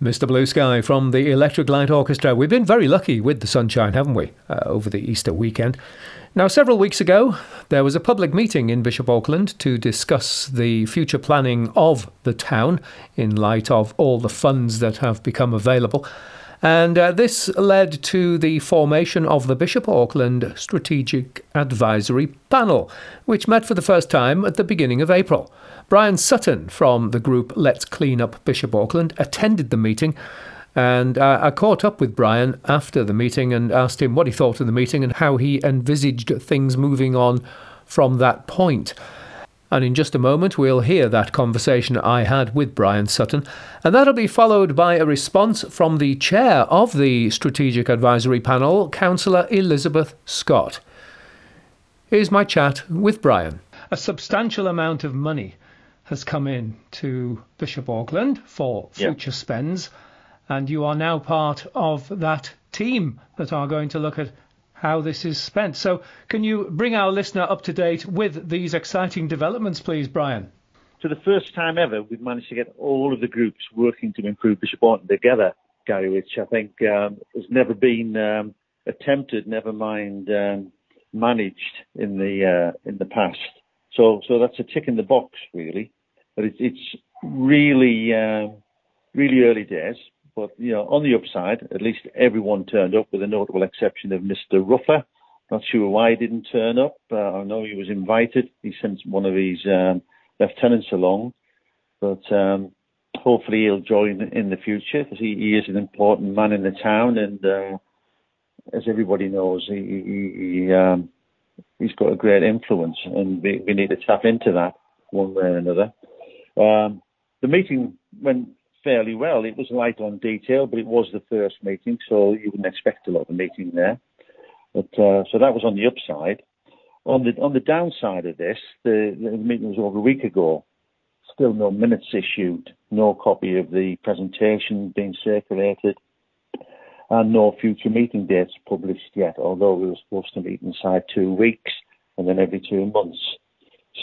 Mr. Blue Sky from the Electric Light Orchestra. We've been very lucky with the sunshine, haven't we, uh, over the Easter weekend? Now, several weeks ago, there was a public meeting in Bishop Auckland to discuss the future planning of the town in light of all the funds that have become available. And uh, this led to the formation of the Bishop Auckland Strategic Advisory Panel, which met for the first time at the beginning of April. Brian Sutton from the group Let's Clean Up Bishop Auckland attended the meeting. And uh, I caught up with Brian after the meeting and asked him what he thought of the meeting and how he envisaged things moving on from that point. And in just a moment, we'll hear that conversation I had with Brian Sutton. And that'll be followed by a response from the chair of the Strategic Advisory Panel, Councillor Elizabeth Scott. Here's my chat with Brian. A substantial amount of money has come in to Bishop Auckland for future yep. spends, and you are now part of that team that are going to look at how this is spent. So, can you bring our listener up to date with these exciting developments, please, Brian? For the first time ever, we've managed to get all of the groups working to improve Bishop Auckland together, Gary, which I think um, has never been um, attempted, never mind um, managed in the uh, in the past. So, so that's a tick in the box, really. But it's, it's really, um, really early days. But, you know, on the upside, at least everyone turned up with a notable exception of Mr. Ruffer. Not sure why he didn't turn up. Uh, I know he was invited. He sent one of his um, lieutenants along. But um, hopefully he'll join in the future because he, he, is an important man in the town. And uh, as everybody knows, he, he, he um, he's got a great influence, and we, we need to tap into that one way or another. Um, the meeting went fairly well. It was light on detail, but it was the first meeting, so you wouldn't expect a lot of meeting there. But uh, so that was on the upside. On the on the downside of this, the, the meeting was over a week ago. Still no minutes issued, no copy of the presentation being circulated, and no future meeting dates published yet. Although we were supposed to meet inside two weeks and then every two months.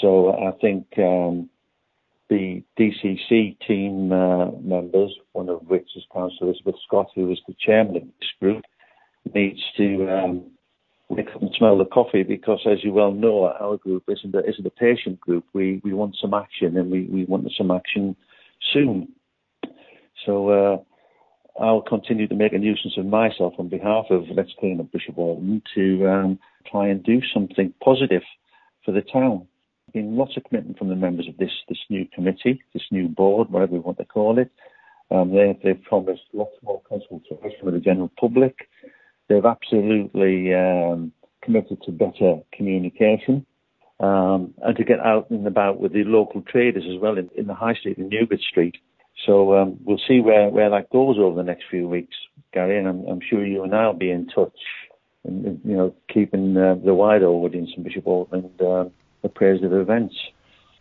So I think um, the DCC team uh, members, one of which is Councillor Elizabeth Scott, who is the chairman of this group, needs to um, wake up and smell the coffee because, as you well know, our group isn't a, isn't a patient group. We we want some action and we, we want some action soon. So uh, I'll continue to make a nuisance of myself on behalf of Let's Clean Up Bishop Auckland to um, try and do something positive for the town been lots of commitment from the members of this this new committee, this new board, whatever we want to call it. Um, they, they've promised lots more consultation with the general public. They've absolutely um, committed to better communication um, and to get out and about with the local traders as well in, in the high street in Newgate Street. So um, we'll see where, where that goes over the next few weeks, Gary, and I'm, I'm sure you and I will be in touch and, you know, keeping uh, the wider audience in Bishop Auckland um, appraised of events.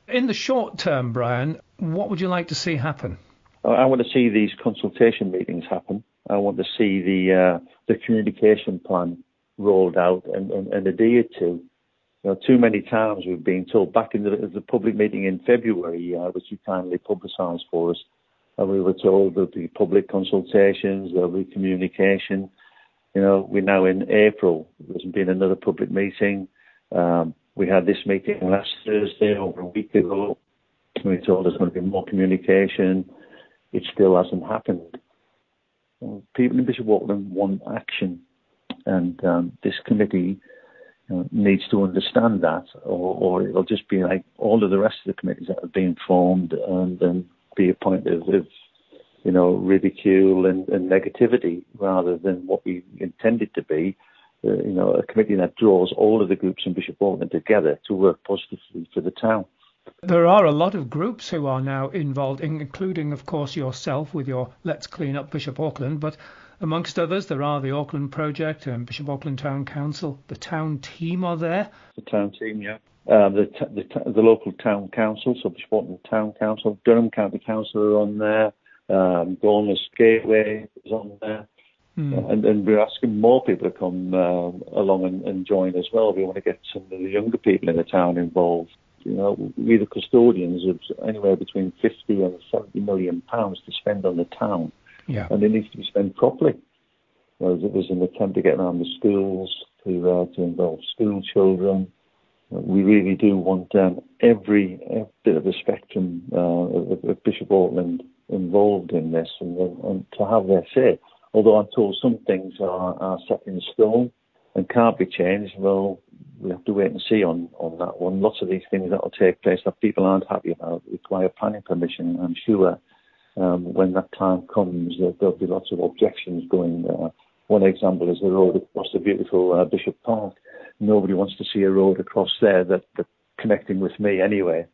In the short term, Brian, what would you like to see happen? I want to see these consultation meetings happen. I want to see the uh, the communication plan rolled out and, and, and adhered to. You know, too many times we've been told back in the, the public meeting in February, uh, which you kindly publicised for us, uh, we were told there'll be public consultations, there'll be communication. You know, we're now in April. There's been another public meeting. Um, we had this meeting last Thursday over a week ago. We told there's going to be more communication. It still hasn't happened. People in Bishop Auckland want action, and um, this committee you know, needs to understand that, or, or, it'll just be like all of the rest of the committees that have been formed, and, and be a point of, of you know ridicule and, and negativity rather than what we intended to be uh, you know, a committee that draws all of the groups in Bishop Auckland together to work positively for the town. There are a lot of groups who are now involved, including, of course, yourself with your Let's Clean Up Bishop Auckland, but amongst others, there are the Auckland Project and Bishop Auckland Town Council. The town team are there. The town team, yeah. Um, the, t- the, t- the local town council, so Bishop Auckland Town Council, Durham County Council are on there. Um, Gaunless Gateway is on there. Mm. And, and, we're asking more people to come uh, along and, and, join as well. We want to get some of the younger people in the town involved. You know, we the custodians of anywhere between 50 and 70 million pounds to spend on the town. yeah. and it needs to be spent properly. Whereas it was an attempt to get around the schools to uh, to involve school children. We really do want um, every, every, bit of the spectrum uh, of, of, Bishop Auckland involved in this and, and, to have their say. Although I'm told some things are, are set in stone and can't be changed, well, we have to wait and see on, on that one. Lots of these things that will take place that people aren't happy about require planning permission. I'm sure um, when that time comes, there'll be lots of objections going there. One example is the road across the beautiful uh, Bishop Park. Nobody wants to see a road across there that, that connecting with me anyway.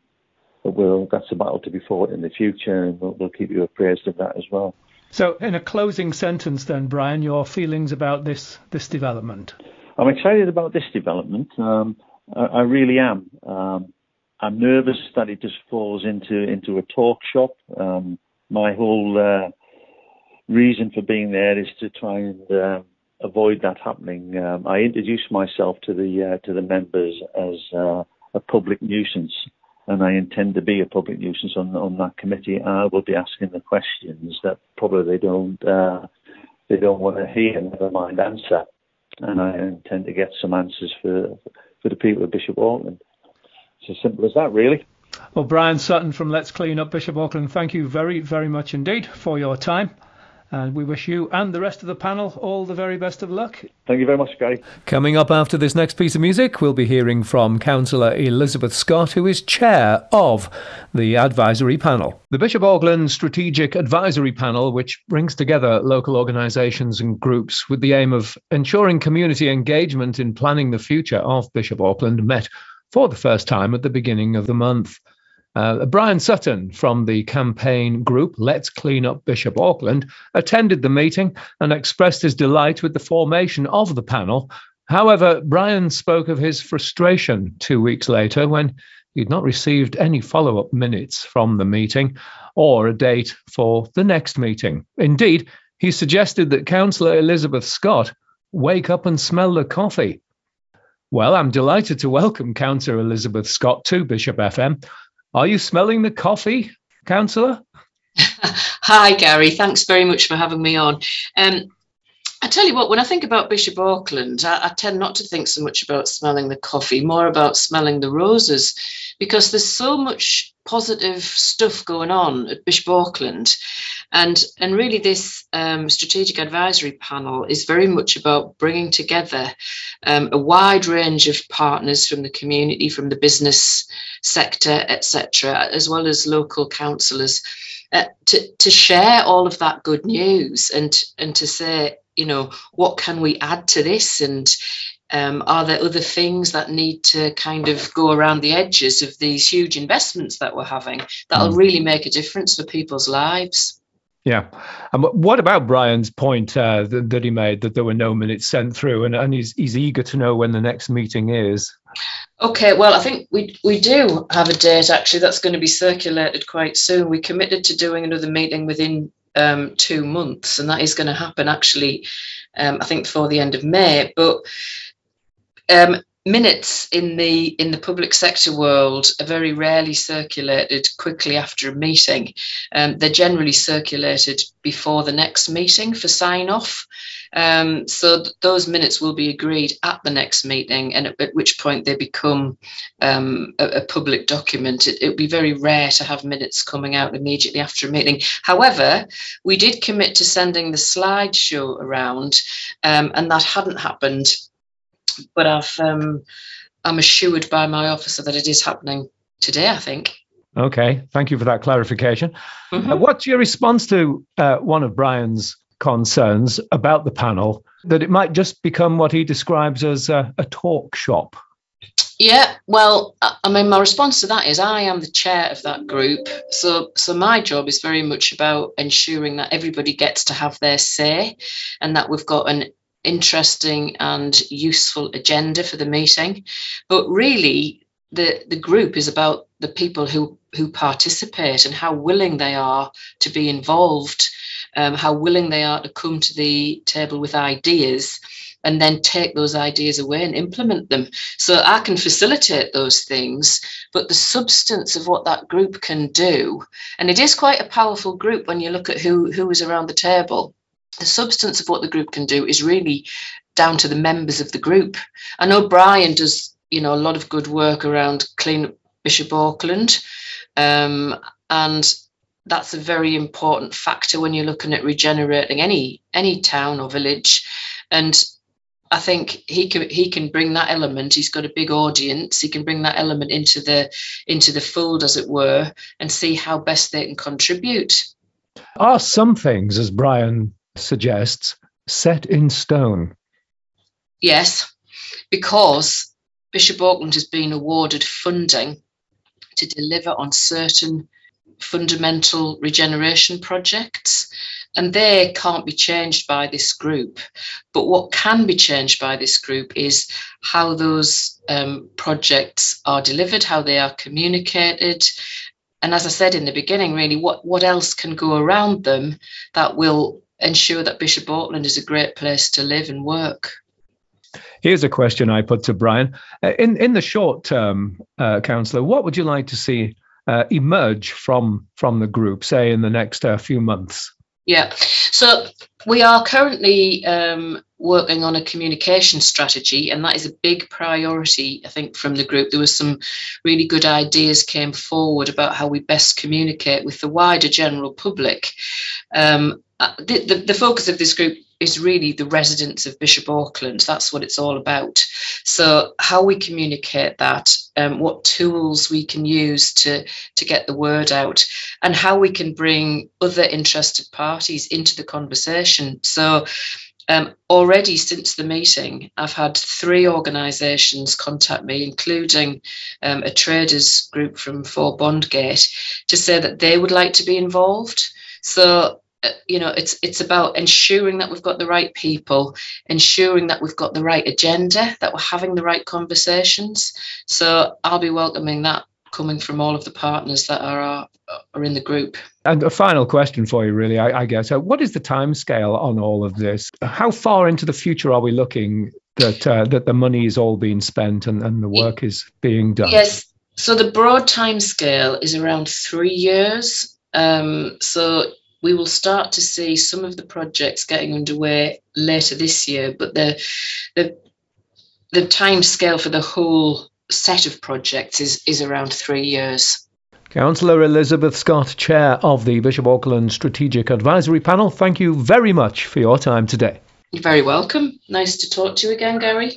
But we'll, that's a battle to be fought in the future, and we'll, we'll keep you appraised of that as well. So, in a closing sentence, then, Brian, your feelings about this this development? I'm excited about this development. Um, I, I, really am. Um, I'm nervous that it just falls into into a talk shop. Um, my whole uh, reason for being there is to try and uh, avoid that happening. Um, I introduced myself to the uh, to the members as uh, a public nuisance, and I intend to be a public nuisance on on that committee. I will be asking the questions that probably they don't uh, they don't want to hear, never mind answer. And I intend to get some answers for for the people of Bishop Auckland. It's as simple as that, really. Well, Brian Sutton from Let's Clean Up Bishop Auckland, thank you very, very much indeed for your time. And we wish you and the rest of the panel all the very best of luck. Thank you very much, Gary. Coming up after this next piece of music, we'll be hearing from Councillor Elizabeth Scott, who is chair of the advisory panel. The Bishop Auckland Strategic Advisory Panel, which brings together local organisations and groups with the aim of ensuring community engagement in planning the future of Bishop Auckland, met for the first time at the beginning of the month. Uh, Brian Sutton from the campaign group Let's Clean Up Bishop Auckland attended the meeting and expressed his delight with the formation of the panel. However, Brian spoke of his frustration two weeks later when he'd not received any follow up minutes from the meeting or a date for the next meeting. Indeed, he suggested that Councillor Elizabeth Scott wake up and smell the coffee. Well, I'm delighted to welcome Councillor Elizabeth Scott to Bishop FM. Are you smelling the coffee, Councillor? Hi, Gary. Thanks very much for having me on. Um, I tell you what, when I think about Bishop Auckland, I, I, tend not to think so much about smelling the coffee, more about smelling the roses, because there's so much positive stuff going on at Bishop Auckland. And, and really, this um, strategic advisory panel is very much about bringing together um, a wide range of partners from the community, from the business sector, etc., as well as local councillors, uh, to, to share all of that good news and, and to say, you know, what can we add to this? And um, are there other things that need to kind of go around the edges of these huge investments that we're having that'll mm. really make a difference for people's lives? Yeah. And what about Brian's point uh, that, that, he made that there were no minutes sent through and, and he's, he's eager to know when the next meeting is? Okay, well, I think we, we do have a date actually that's going to be circulated quite soon. We committed to doing another meeting within um, two months, and that is going to happen actually, um, I think, before the end of May. But um, minutes in the in the public sector world are very rarely circulated quickly after a meeting. Um, they're generally circulated before the next meeting for sign off. Um, so th- those minutes will be agreed at the next meeting, and at, at which point they become um, a, a, public document. It would be very rare to have minutes coming out immediately after a meeting. However, we did commit to sending the slideshow around, um, and that hadn't happened but I've um, I'm assured by my officer that it is happening today. I think. Okay, thank you for that clarification. Mm-hmm. Uh, what's your response to uh, one of Brian's concerns about the panel that it might just become what he describes as a, a talk shop? Yeah, well, I mean, my response to that is I am the chair of that group, so so my job is very much about ensuring that everybody gets to have their say, and that we've got an interesting and useful agenda for the meeting. But really, the, the group is about the people who, who participate and how willing they are to be involved um, how willing they are to come to the table with ideas and then take those ideas away and implement them. So I can facilitate those things, but the substance of what that group can do, and it is quite a powerful group when you look at who who is around the table. The substance of what the group can do is really down to the members of the group. I know Brian does, you know, a lot of good work around clean Bishop Auckland, um, and that's a very important factor when you're looking at regenerating any any town or village. And I think he can he can bring that element. He's got a big audience. He can bring that element into the into the fold, as it were, and see how best they can contribute. Are some things, as Brian suggests, set in stone? Yes, because Bishop Auckland has been awarded funding to deliver on certain fundamental regeneration projects and they can't be changed by this group. But what can be changed by this group is how those um, projects are delivered, how they are communicated. And as I said in the beginning, really, what, what else can go around them that will ensure that Bishop Auckland is a great place to live and work? Here's a question I put to Brian. Uh, in in the short term, uh, councillor, what would you like to see uh, emerge from from the group, say in the next uh, few months? Yeah. So we are currently um, working on a communication strategy, and that is a big priority, I think, from the group. There was some really good ideas came forward about how we best communicate with the wider general public. Um, uh, the, the, the focus of this group is really the residents of Bishop Auckland. That's what it's all about. So, how we communicate that, um, what tools we can use to, to get the word out, and how we can bring other interested parties into the conversation. So, um, already since the meeting, I've had three organisations contact me, including um, a traders group from Fore Bondgate, to say that they would like to be involved. So you know it's it's about ensuring that we've got the right people ensuring that we've got the right agenda that we're having the right conversations. So i'll be welcoming that coming from all of the partners that are are in the group. And a final question for you really i, I guess. Uh, what is the time scale on all of this? How far into the future are we looking that uh, that the money is all being spent and, and the work is being done? yes. So the broad time scale is around three years. Um, so we will start to see some of the projects getting underway later this year, but the the the time scale for the whole set of projects is is around three years. Councillor Elizabeth Scott, Chair of the Bishop Auckland Strategic Advisory Panel, thank you very much for your time today. You're very welcome. Nice to talk to you again, Gary.